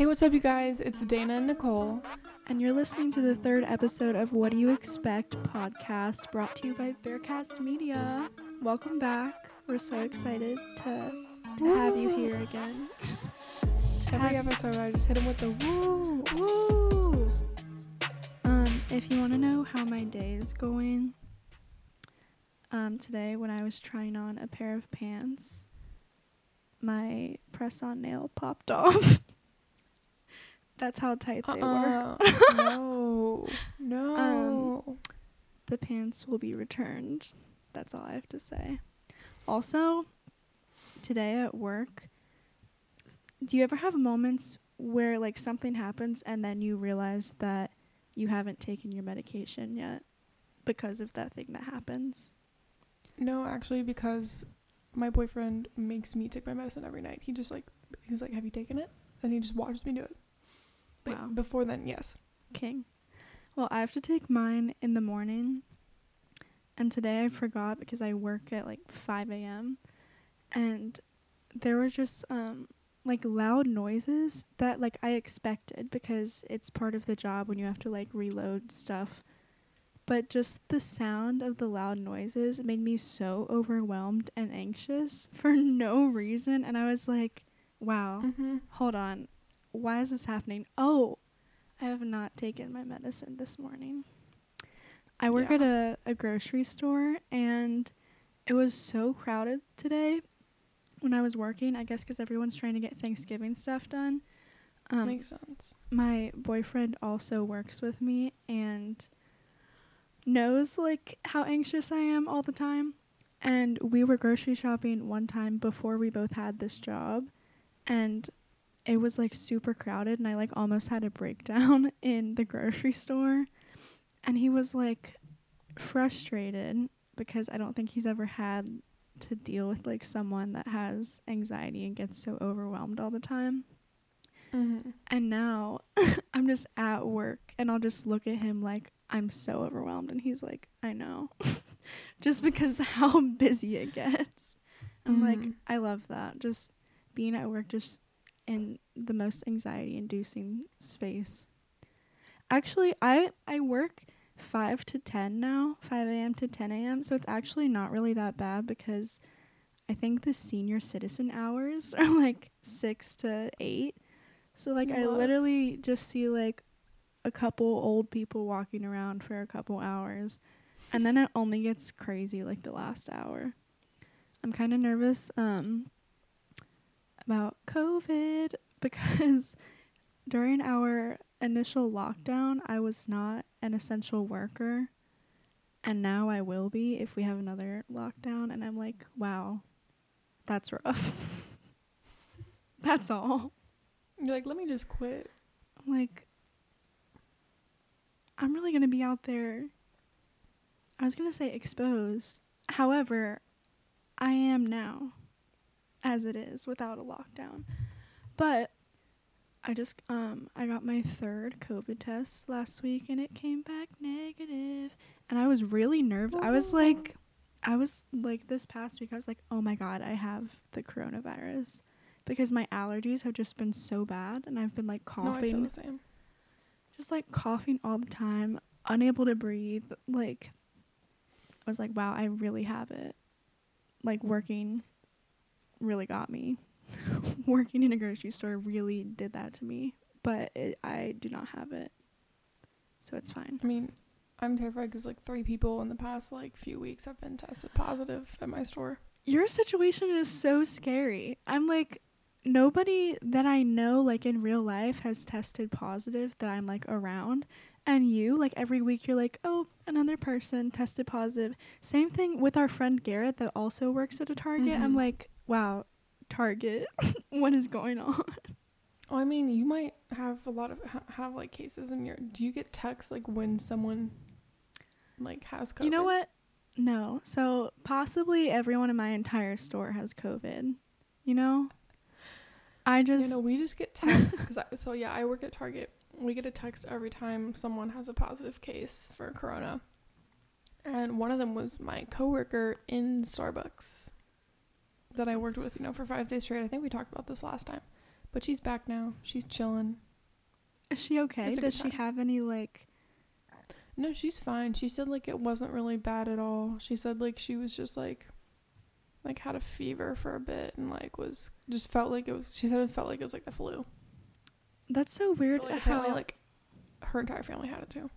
Hey, what's up, you guys? It's Dana and Nicole. And you're listening to the third episode of What Do You Expect podcast brought to you by Bearcast Media. Welcome back. We're so excited to, to have you here again. Every episode, I just hit him with the woo. Woo! Um, if you want to know how my day is going, um, today when I was trying on a pair of pants, my press-on nail popped off. That's how tight they Uh-uh. were. no, no. Um, the pants will be returned. That's all I have to say. Also, today at work, do you ever have moments where like something happens and then you realize that you haven't taken your medication yet because of that thing that happens? no, actually, because my boyfriend makes me take my medicine every night. He just like he's like, "Have you taken it?" And he just watches me do it. But Wow. before then, yes. King. Well, I have to take mine in the morning. And today I forgot because I work at like 5 a.m. And there were just um like loud noises that like I expected because it's part of the job when you have to like reload stuff. But just the sound of the loud noises made me so overwhelmed and anxious for no reason. And I was like, wow, Mm-hmm. hold on. Why is this happening? Oh, I have not taken my medicine this morning. I work Yeah. at a, a grocery store and it was so crowded today when I was working. I guess because everyone's trying to get Thanksgiving stuff done. Um, Makes sense. my boyfriend also works with me and knows like how anxious I am all the time. And we were grocery shopping one time before we both had this job and it was like super crowded and I like almost had a breakdown in the grocery store. And he was like frustrated because I don't think he's ever had to deal with like someone that has anxiety and gets so overwhelmed all the time. Mm-hmm. And now I'm just at work and I'll just look at him like I'm so overwhelmed and he's like, I know. just because how busy it gets. I'm like, Mhm. I love that. Just being at work just in the most anxiety inducing space. Actually, I I work 5 to 10 now, 5 a.m. to 10 a.m. So it's actually not really that bad because I think the senior citizen hours are like 6 to 8. So like I literally just see like a couple old people walking around for a couple hours and then it only gets crazy like the last hour. I'm kind of nervous um about COVID because during our initial lockdown, I was not an essential worker and now I will be if we have another lockdown and I'm like, wow. That's rough. that's all. You're like, let me just quit. like I'm really going to be out there I was going to say exposed. However, I am now as it is without a lockdown. But I just um I got my third COVID test last week and it came back negative and I was really nervous. I was like I was like this past week I was like, "Oh my god, I have the coronavirus." Because my allergies have just been so bad and I've been like coughing. No, I feel the same. just like coughing all the time, unable to breathe. Like, I was like, wow, I really have it. Like, working really got me. working in a grocery store really did that to me, but it, I do not have it. So it's fine. I mean, I'm terrified because like three people in the past like few weeks have been tested positive at my store. Your situation is so scary. I'm like, nobody that I know, like in real life, has tested positive that I'm like around. And you, like every week, you're like, oh, another person tested positive. Same thing with our friend Garrett that also works at a Target. I'm Mhm. like, wow, Target, what is going on? Oh, I mean, you might have a lot of ha- have like cases in your. Do you get texts like when someone like has COVID? You know what? No. So possibly everyone in my entire store has COVID. You know? I just You know, we just get texts because so yeah, I work at Target. We get a text every time someone has a positive case for corona, and one of them was my coworker in Starbucks that I worked with, you know, for five days straight. I think we talked about this last time, But she's back now. She's chilling. Is she okay? Does she time. have any like No, she's fine. She said like it wasn't really bad at all. She said like she was just like like had a fever for a bit and like was just felt like it was she said it felt like it was like the flu. That's so weird But, like, how apparently like her entire family had it too.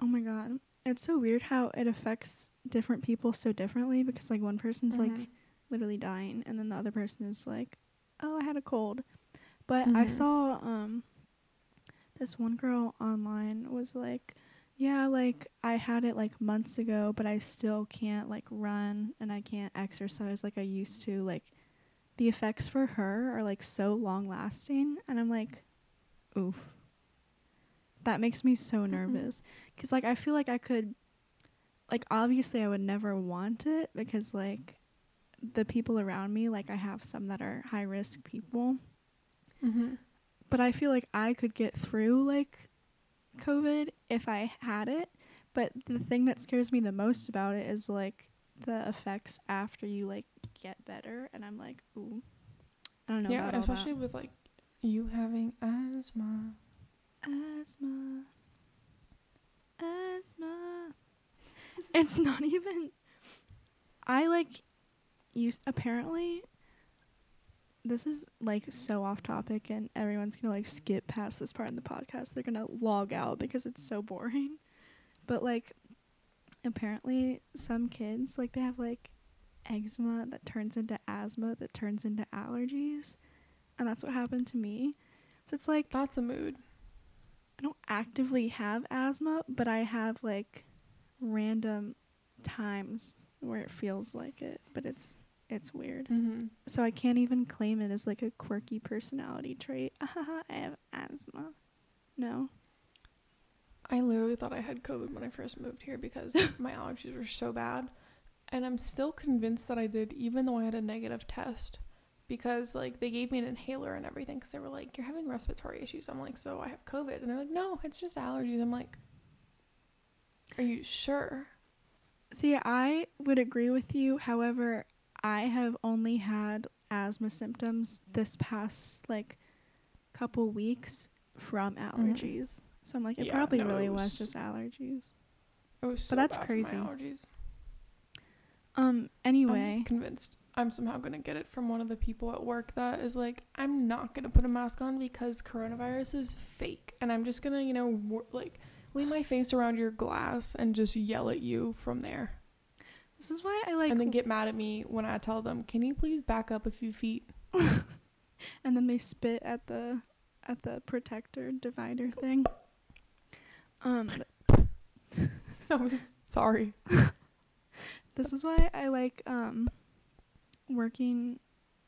Oh my god. It's so weird how it affects different people so differently because like one person's like Mhm. Literally dying and then the other person is like, "Oh, I had a cold." But I Mhm. saw um this one girl online was like, "Yeah, like I had it like months ago, but I still can't like run and I can't exercise like I used to." Like the effects for her are like so long lasting and I'm like, "Oof." That makes me so Mhm. nervous cuz like I feel like I could like obviously I would never want it because like the people around me like I have some that are high risk people Mhm. but I feel like I could get through like COVID if I had it. But the thing that scares me the most about it is like the effects after you like get better, and I'm like, ooh, I don't know yeah, especially with like you having asthma. asthma, asthma. it's not even. I like use apparently this is like so off topic and everyone's gonna like skip past this part in the podcast they're gonna log out because it's so boring but like apparently some kids like they have like eczema that turns into asthma that turns into allergies and that's what happened to me so it's like That's a mood. i don't actively have asthma but i have like random times where it feels like it but it's it's weird Mm-hmm. so I can't even claim it as like a quirky personality trait. I have asthma. No. I literally thought I had COVID when I first moved here because my allergies were so bad. And I'm still convinced that I did, even though I had a negative test. Because, like, they gave me an inhaler and everything because they were like, You're having respiratory issues. I'm like, So I have COVID. And they're like, No, it's just allergies. I'm like, Are you sure? See, I would agree with you. However, I have only had asthma symptoms this past like couple weeks from allergies. So I'm like, it Yeah, probably no, really it was was- just allergies. It was so that's for my crazy. allergies. Um. Anyway, I'm just convinced I'm somehow going to get it from one of the people at work that is like, I'm not going to put a mask on because coronavirus is fake. And I'm just going to, you know, wor- like, lean my face around your glass and just yell at you from there. this is why I like. and then get mad at me when I tell them, can you please back up a few feet? and then they spit at the at the protector divider thing. Um. I was sorry. This is why I like um working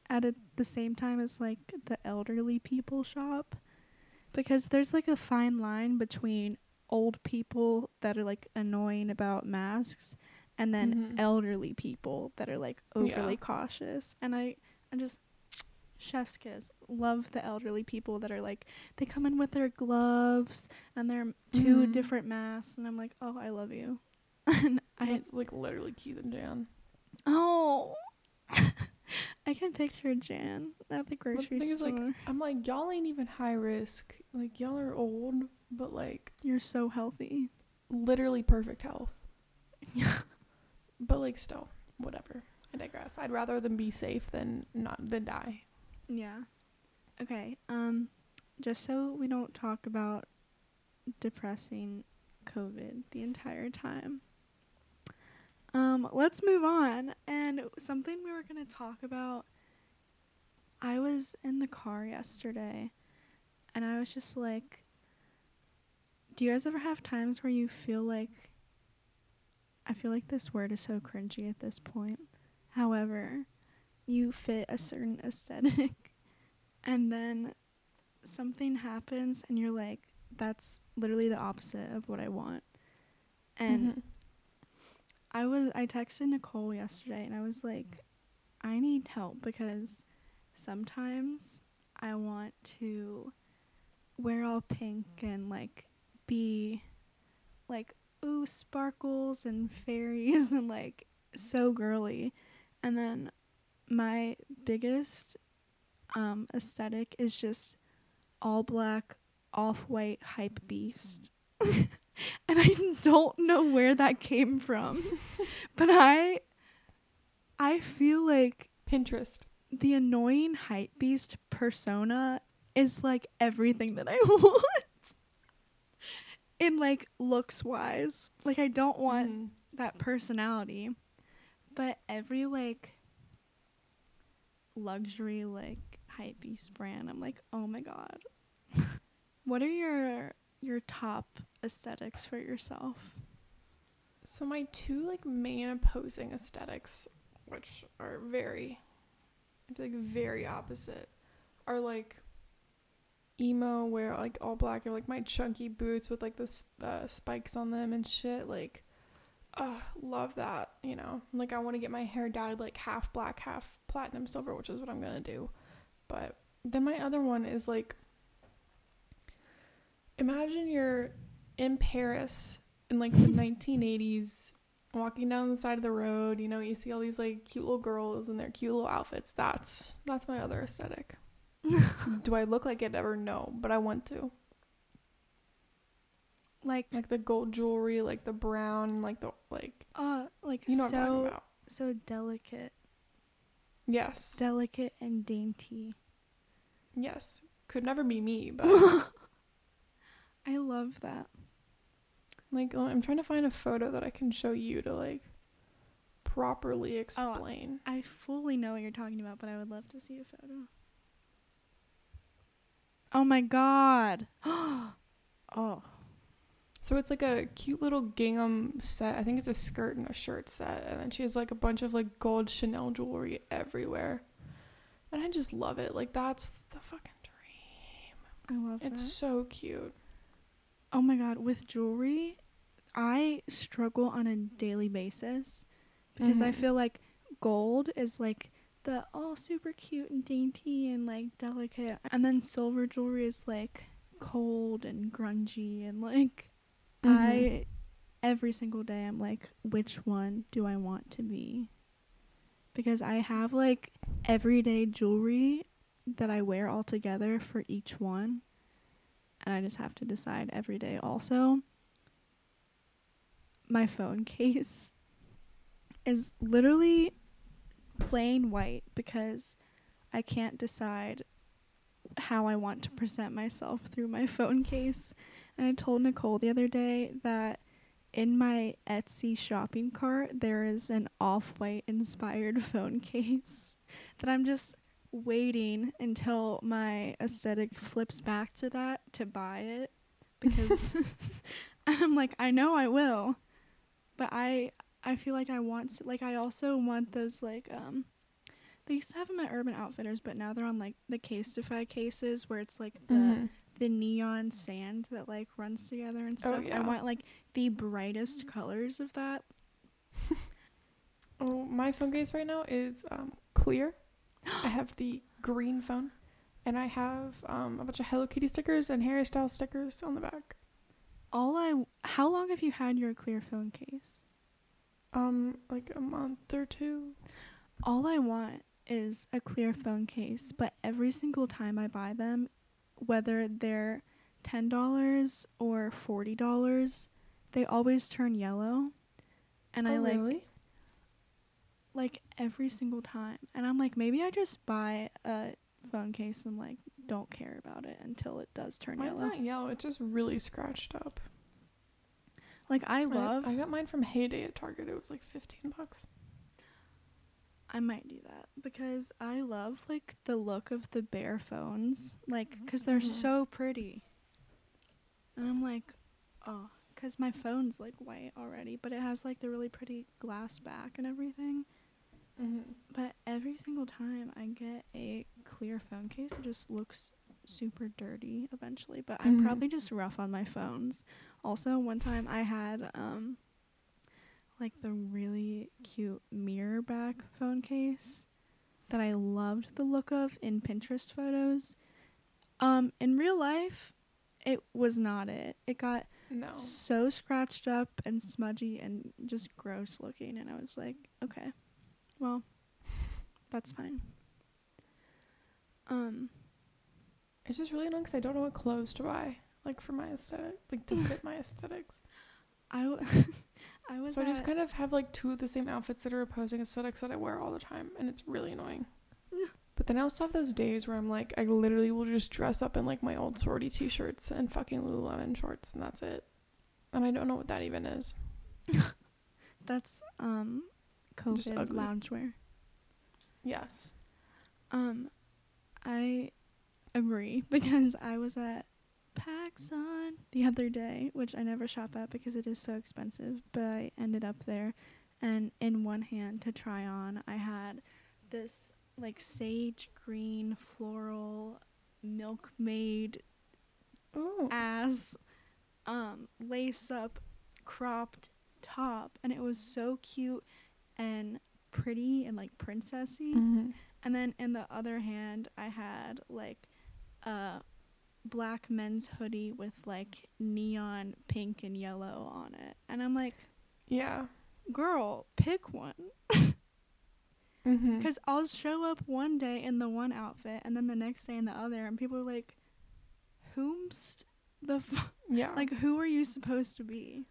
at a, the same time as like the elderly people shop because there's like a fine line between old people that are like annoying about masks and then Mhm. elderly people that are like overly Yeah. cautious and I I just chef's kiss love the elderly people that are like they come in with their gloves and their 2 Mhm. different masks and I'm like oh I love you and I It's like literally Keith and Jan. Oh. I can picture Jan at the grocery thing is, store. like, I'm like, y'all ain't even high risk. Like, y'all are old, but like, You're so healthy. literally perfect health. Yeah. But like, still, whatever. I digress. I'd rather them be safe than not than die. Yeah. Okay. Um just so we don't talk about depressing COVID the entire time. Um let's move on and something we were going to talk about I was in the car yesterday and I was just like do you guys ever have times where you feel like I feel like this word is so cringy at this point. However, you fit a certain aesthetic and then something happens and you're like that's literally the opposite of what I want. And Mhm. I was I texted Nicole yesterday and I was like I need help because sometimes I want to wear all pink and like be like ooh sparkles and fairies and like so girly and then my biggest um aesthetic is just all black, off white hype beast. and I don't know where that came from. but I I feel like Pinterest. the annoying hype beast persona is like everything that I want. In like looks wise. Like I don't want Mhm. that personality. But every like luxury like hype beast brand, I'm like, oh my god. what are your your top aesthetics for yourself? So my two like main opposing aesthetics, which are very, I feel like very opposite, are like emo, where like all black, or like my chunky boots with like the uh, spikes on them and shit. Like, uh, love that. You know, like I want to get my hair dyed like half black, half platinum silver, which is what I'm gonna do. But then my other one is like, imagine you're in Paris in like the 1980s walking down the side of the road you know you see all these like cute little girls in their cute little outfits that's that's my other aesthetic do i look like it ever no but i want to Like like the gold jewelry like the brown like the like uh like you know what i'm talking so about so delicate. yes Delicate and dainty. yes could never be me but I love that. like i'm trying to find a photo that i can show you to like properly explain I fully know what you're talking about, but I would love to see a photo. Oh my god. oh. So it's like a cute little gingham set. I think it's a skirt and a shirt set. And then she has like a bunch of like gold Chanel jewelry everywhere. And I just love it. Like that's the fucking dream. I love it. It's that. so cute. Oh my god, with jewelry, I struggle on a daily basis because I Mhm. feel like gold is like the all super cute and dainty and like delicate, and then silver jewelry is like cold and grungy and like Mm-hmm. I every single day I'm like which one do I want to be? Because I have like everyday jewelry that I wear all together for each one and I just have to decide every day. Also, my phone case is literally plain white because I can't decide how I want to present myself through my phone case. And I told Nicole the other day that in my Etsy shopping cart there is an off-white inspired phone case that I'm just waiting until my aesthetic flips back to that to buy it because I'm like I know I will but I I feel like I want to like I also want those like um they used to have them at Urban Outfitters but now they're on like the Casetify cases where it's like the Mhm. the neon sand that like runs together and Oh, stuff. I want like the brightest colors of that. Oh, my phone case right now is um, clear. I have the green phone. And I have um, a bunch of Hello Kitty stickers and Harry Styles stickers on the back. All I how long have you had your clear phone case? Um, like a month or two. All I want is a clear phone case, but every single time I buy them, whether they're $10 or $40, they always turn yellow. And I oh, like really? like every single time. And I'm like maybe I just buy a phone case and like don't care about it until it does turn Mine's yellow. It's not yellow. It's just really scratched up. Like I love I, got mine from Heyday at Target. It was like 15 bucks. I might do that because I love like the look of the bare phones, like because they're Mhm. so pretty. And I'm like, oh, because my phone's like white already, but it has like the really pretty glass back and everything. Mm-hmm. But every single time I get a clear phone case, it just looks super dirty eventually. But I'm Mhm. probably just rough on my phones. Also, one time I had um like the really cute mirror back phone case that I loved the look of in Pinterest photos. Um in real life, it was not it. It got No. so scratched up and smudgy and just gross looking and I was like, okay. Well, that's fine. Um, It's just really annoying because I don't know what clothes to buy, like for my aesthetic, like to fit my aesthetics. I, w- I was. So I just kind of have like two of the same outfits that are opposing aesthetics that I wear all the time, and it's really annoying. but then I also have those days where I'm like, I literally will just dress up in like my old sorority t-shirts and fucking Lululemon shorts, and that's it. And I don't know what that even is. That's um, COVID loungewear. Yes. Um, I agree because I was at PacSun the other day, which I never shop at because it is so expensive. But I ended up there, and in one hand to try on, I had this like sage green floral milkmaid Oh. ass um lace up cropped top and it was so cute and pretty and like princessy hmm and then in the other hand i had like a black men's hoodie with like neon pink and yellow on it and i'm like Yeah. girl pick one Mm-hmm. because i'll show up one day in the one outfit and then the next day in the other and people are like whomst the f- Yeah. like who are you supposed to be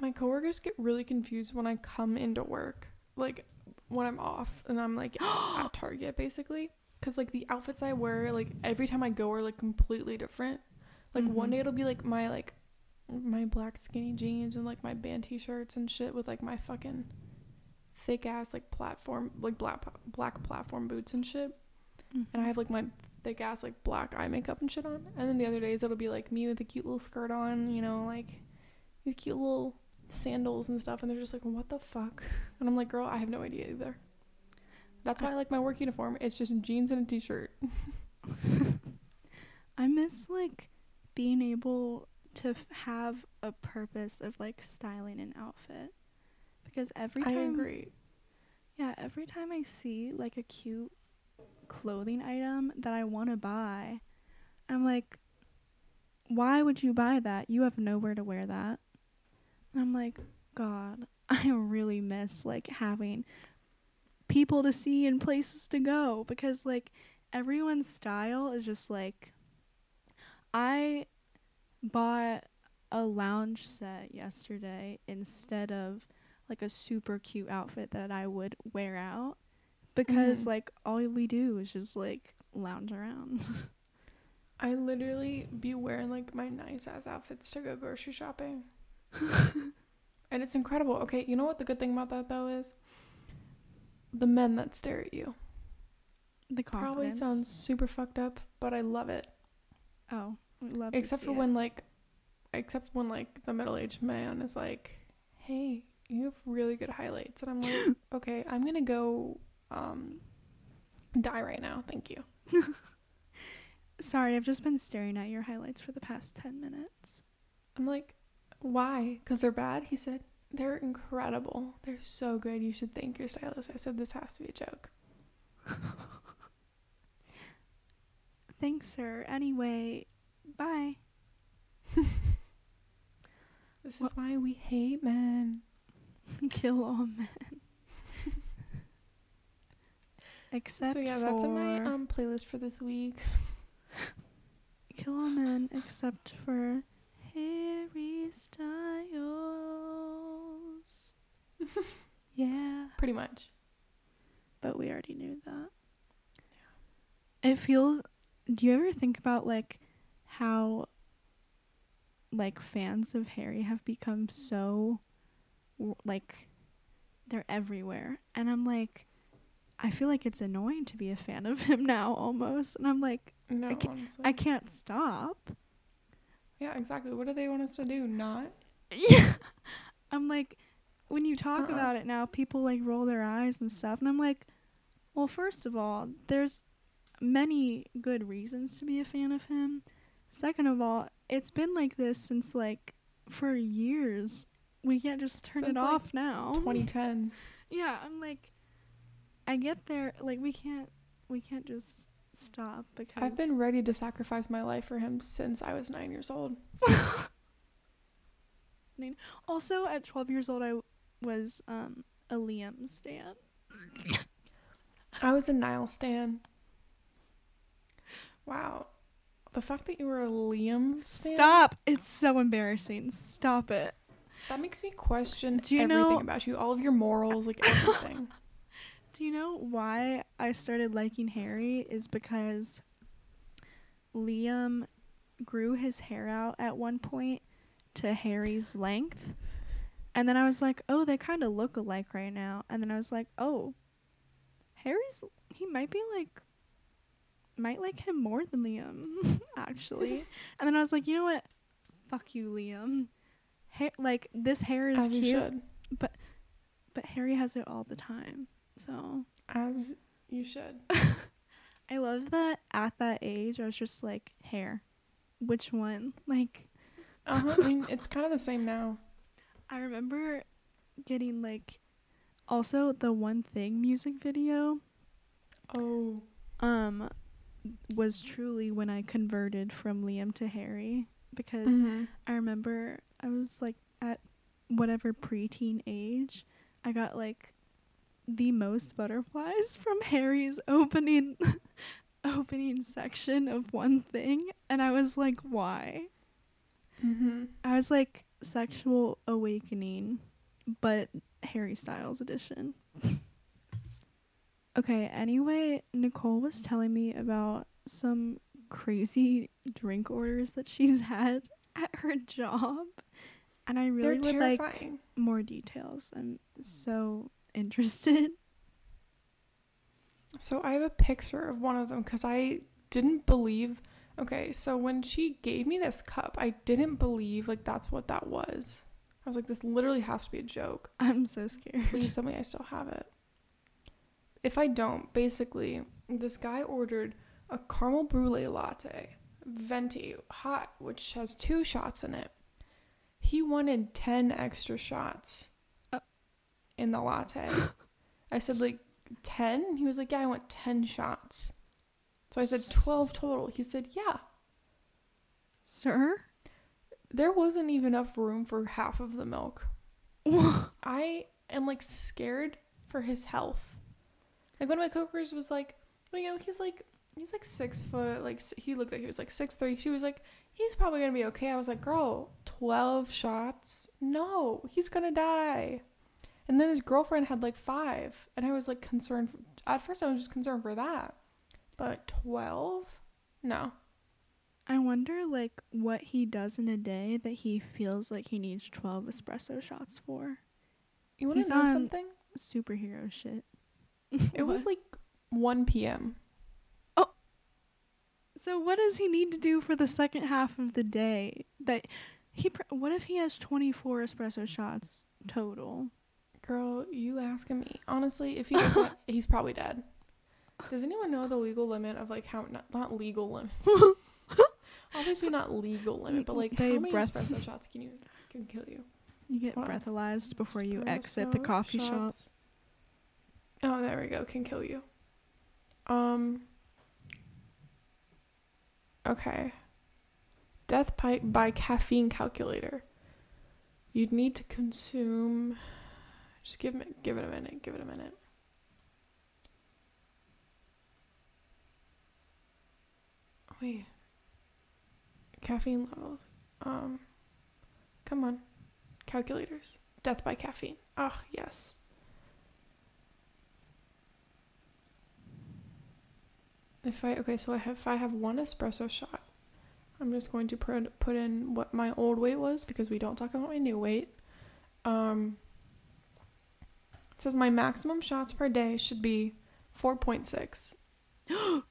my coworkers get really confused when I come into work, like when I'm off and I'm like at Target basically, because like the outfits I wear, like every time I go are like completely different. Like one Mhm. day it'll be like my like my black skinny jeans and like my band t-shirts and shit with like my fucking thick ass like platform like black black platform boots and shit and I have like my thick ass like black eye makeup and shit on. And then the other days it'll be like me with a cute little skirt on, you know, like these cute little sandals and stuff. And they're just like, what the fuck? And I'm like, girl, I have no idea either. That's why I like my work uniform. It's just jeans and a t-shirt. I miss like being able to f- have a purpose of like styling an outfit because every time I agree. yeah every time I see like a cute clothing item that I want to buy I'm like why would you buy that you have nowhere to wear that and I'm like god I really miss like having people to see and places to go because like everyone's style is just like I bought a lounge set yesterday instead of like a super cute outfit that I would wear out because Mhm. like all we do is just like lounge around. I literally be wearing like my nice ass outfits to go grocery shopping. and it's incredible. Okay, you know what the good thing about that though is? The men that stare at you. the Probably sounds super fucked up, but I love it. oh, love except for it. when like except when like the middle-aged man is like hey you have really good highlights and i'm like okay i'm gonna go um die right now thank you Sorry, I've just been staring at your highlights for the past 10 minutes. i'm like why because they're bad he said they're incredible they're so good you should thank your stylist i said this has to be a joke Thanks, sir. Anyway, bye. this is why we hate men Kill all men. Except for so yeah that's in my um playlist for this week kill all men except for Harry Styles. yeah, pretty much but we already knew that. It feels. Do you ever think about like how like fans of Harry have become so like they're everywhere, and I'm like. I feel like it's annoying to be a fan of him now almost. And I'm like, no I ca- honestly I can't stop. yeah exactly what do they want us to do not Yeah. I'm like, when you talk Uh-uh. about it now, people like roll their eyes and stuff. And I'm like, well, first of all, there's many good reasons to be a fan of him. Second of all, it's been like this since like for years. We can't just turn Since, it like, off now. 2010 Yeah, I'm like, I get there. Like we can't, we can't just stop because I've been ready to sacrifice my life for him since I was nine years old. Also, at 12 years old, I was um a Liam stan. I was a Niall stan. Wow. The fact that you were a Liam stan, Stop! It's so embarrassing. Stop it. that makes me question Do you everything know- about you, all of your morals, like everything. Do you know why I started liking Harry? Is because Liam grew his hair out at one point to Harry's length. And then I was like, oh, they kind of look alike right now. And then I was like, oh, Harry's, he might be like, might like him more than Liam, actually. and then I was like, you know what? Fuck you, Liam. Hair, like, this hair is As cute, should. but Harry has it all the time. So As you should. I love that at that age, I was just like, hair. Which one? Like, Uh-huh. I mean, it's kind of the same now. I remember getting like, also the one thing music video, Oh. um, was truly when I converted from Liam to Harry because Mhm. I remember I was like at whatever preteen age, I got like the most butterflies from Harry's opening opening section of one thing and I was like, why? Mm-hmm. I was like sexual awakening, but Harry Styles edition. okay, anyway, Nicole was telling me about some crazy drink orders that she's had at her job. And I really They're would like more details. I'm so interested. So I have a picture of one of them because I didn't believe. Okay, so when she gave me this cup, I didn't believe like that's what that was. I was like, this literally has to be a joke. I'm so scared. Please tell me I still have it. If I don't, basically, this guy ordered a caramel brulee latte, venti, hot, which has two shots in it. He wanted 10 extra shots Uh. in the latte. I said, like, 10? He was like, yeah, I want 10 shots. So I said, 12 total. He said, yeah. Sir? There wasn't even enough room for half of the milk. I am like scared for his health. Like one of my coworkers was like, well, you know, he's like, he's like six foot. Like he looked like he was like six three. She was like, he's probably gonna be okay. I was like, girl, twelve shots? No, he's gonna die. And then his girlfriend had like five, and I was like concerned. At first, I was just concerned for that, but twelve? No. I wonder like what he does in a day that he feels like he needs 12 espresso shots for. You want to know something? Superhero shit. It was like 1 p.m. Oh. So what does he need to do for the second half of the day? That he pr- what if he has 24 espresso shots total? Girl, you asking me. Honestly, if he not, he's probably dead. Does anyone know the legal limit of like how not, not legal limit? Obviously not legal limit, but like They how many breath- espresso shots can you can kill you? You get Hold on. breathalyzed before you exit the Espresso coffee shop. Oh, there we go. Can kill you. Um. Okay. Death by, by caffeine calculator. You'd need to consume. Just give me, give it a minute. Give it a minute. Wait. Caffeine levels. Um. Come on. Calculators. Death by caffeine. Ah, yes. If I okay, so I have if I have one espresso shot, I'm just going to put put in what my old weight was because we don't talk about my new weight. Um, it says my maximum shots per day should be 4.6.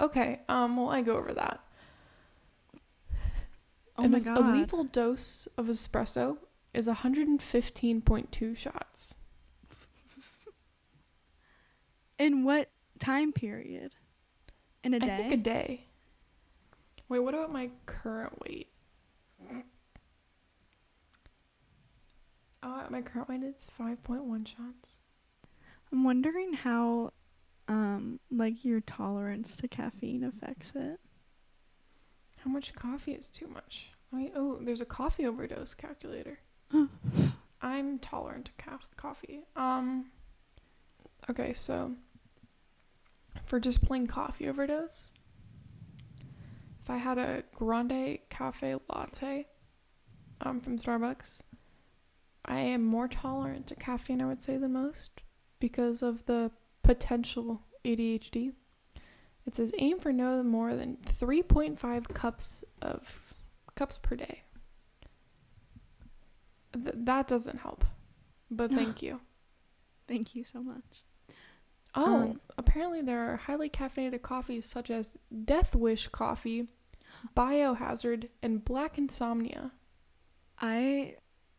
okay, um, well I go over that. Oh And my a- god. A lethal dose of espresso is 115.2 shots. In what time period? In a I day? I think a day. Wait, what about my current weight? Oh, my current weight, it's 5.1 shots. I'm wondering how um like your tolerance to caffeine affects it. How much coffee is too much? Wait, oh, there's a coffee overdose calculator. I'm tolerant to ca- coffee. Um. Okay, so for just plain coffee overdose, if I had a grande cafe latte um, from Starbucks, I am more tolerant to caffeine, I would say, than most because of the potential ADHD. It says aim for no more than 3.5 cups of cups per day. Th- that doesn't help, but thank you. Thank you so much. Oh, Um, apparently there are highly caffeinated coffees such as Death Wish coffee, Biohazard, and Black Insomnia. I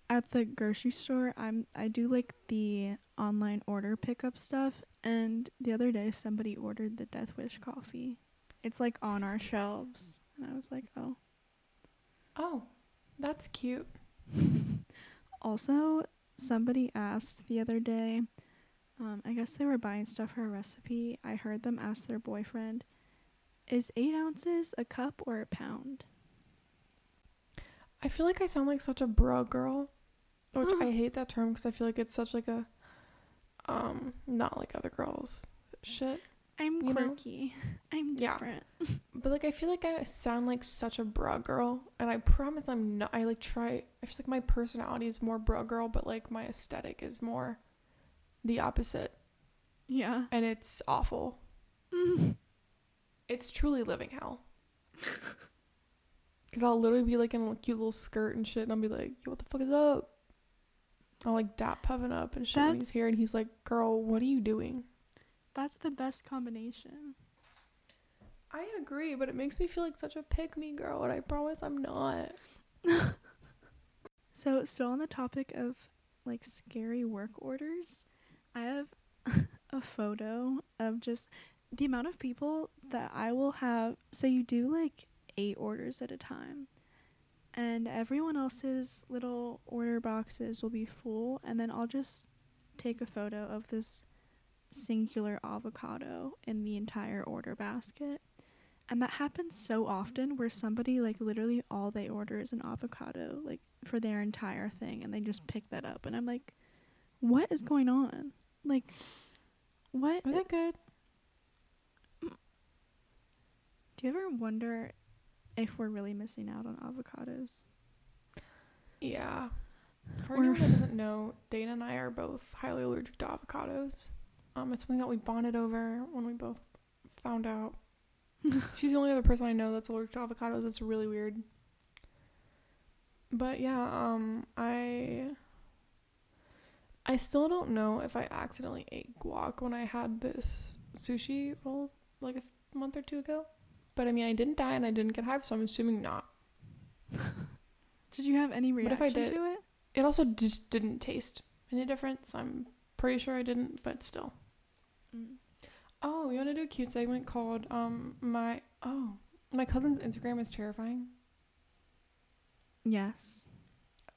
at the grocery store, I'm I do like the online order pickup stuff and the other day somebody ordered the Death Wish coffee. It's like on our shelves and I was like, "Oh." Oh, that's cute. Also, somebody asked the other day, um, I guess they were buying stuff for a recipe. I heard them ask their boyfriend, Is eight ounces a cup or a pound? I feel like I sound like such a bro girl, which I hate that term because I feel like it's such like a, um, not like other girls shit. I'm You know? quirky. I'm Yeah. different. But like I feel like I sound like such a bra girl, and I promise I'm not. I like try. I feel like my personality is more bra girl, but like my aesthetic is more the opposite, Yeah. and it's awful. It's truly living hell. Cause I'll literally be like in a cute little skirt and shit, and I'll be like, "Yo, what the fuck is up?" I'll like dap Pevin up and shit when he's That's- here, and he's like, "Girl, what are you doing?" That's the best combination. I agree, but it makes me feel like such a pick me girl, and I promise I'm not. So, still on the topic of like scary work orders, I have a photo of just the amount of people that I will have. So, you do like eight orders at a time, and everyone else's little order boxes will be full, and then I'll just take a photo of this singular avocado in the entire order basket. And that happens so often where somebody like literally all they order is an avocado like for their entire thing and they just pick that up and I'm like what is going on? Like what Are they good? do you ever wonder if we're really missing out on avocados? Yeah. For anyone that doesn't know, Dana and I are both highly allergic to avocados. Um, it's something that we bonded over when we both found out. She's the only other person I know that's allergic to avocados. It's really weird. But yeah, um, I I still don't know if I accidentally ate guac when I had this sushi roll like a f- month or two ago. But I mean, I didn't die and I didn't get hives, so I'm assuming not. Did you have any reaction if I did- to it? It also just didn't taste any different, so I'm pretty sure I didn't, but still. Mm. Oh, you want to do a cute segment called um my oh my cousin's Instagram is terrifying. Yes.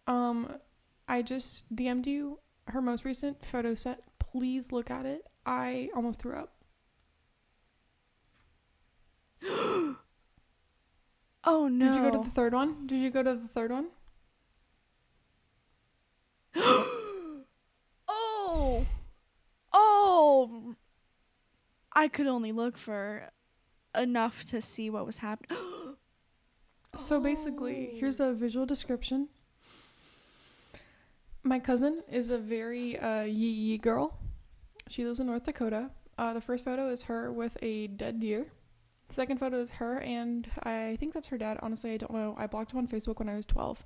Um, I just DM'd you her most recent photo set. Please look at it. I almost threw up. Oh no. Did you go to the third one? Did you go to the third one? oh. Oh. I could only look for enough to see what was happening. So basically, here's a visual description. My cousin is a very uh, yee yee girl. She lives in North Dakota. Uh, the first photo is her with a dead deer. Second photo is her, and I think that's her dad. Honestly, I don't know. I blocked him on Facebook when I was 12,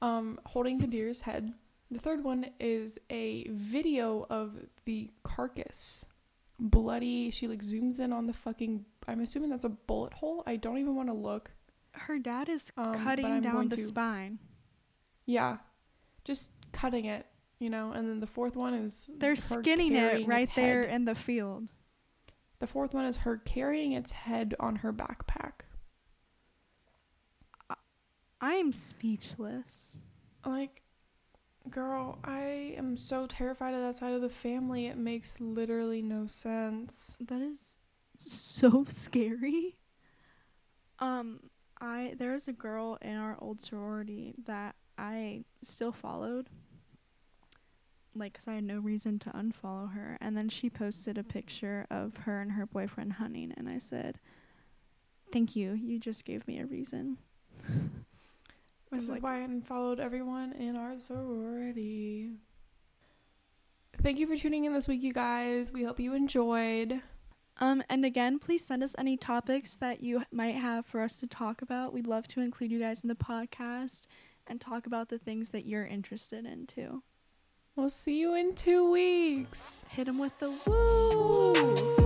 um, holding the deer's head. The third one is a video of the carcass, bloody. She like zooms in on the fucking. I'm assuming that's a bullet hole. I don't even want to look. Her dad is Um, cutting down the to. spine. Yeah, just cutting it, you know. And then the fourth one is They're skinning it right there head. in the field. The fourth one is her carrying its head on her backpack. I'm speechless. Like, girl, I am so terrified of that side of the family. It makes literally no sense. That is so scary. Um, I there's a girl in our old sorority that I still followed. Like, 'cause I had no reason to unfollow her. And then she posted a picture of her and her boyfriend hunting. And I said, Thank you. You just gave me a reason. This is like- why I unfollowed everyone in our sorority. Thank you for tuning in this week, you guys. We hope you enjoyed. Um, and again, please send us any topics that you might have for us to talk about. We'd love to include you guys in the podcast and talk about the things that you're interested in too. We'll see you in two weeks. Hit them with the woo!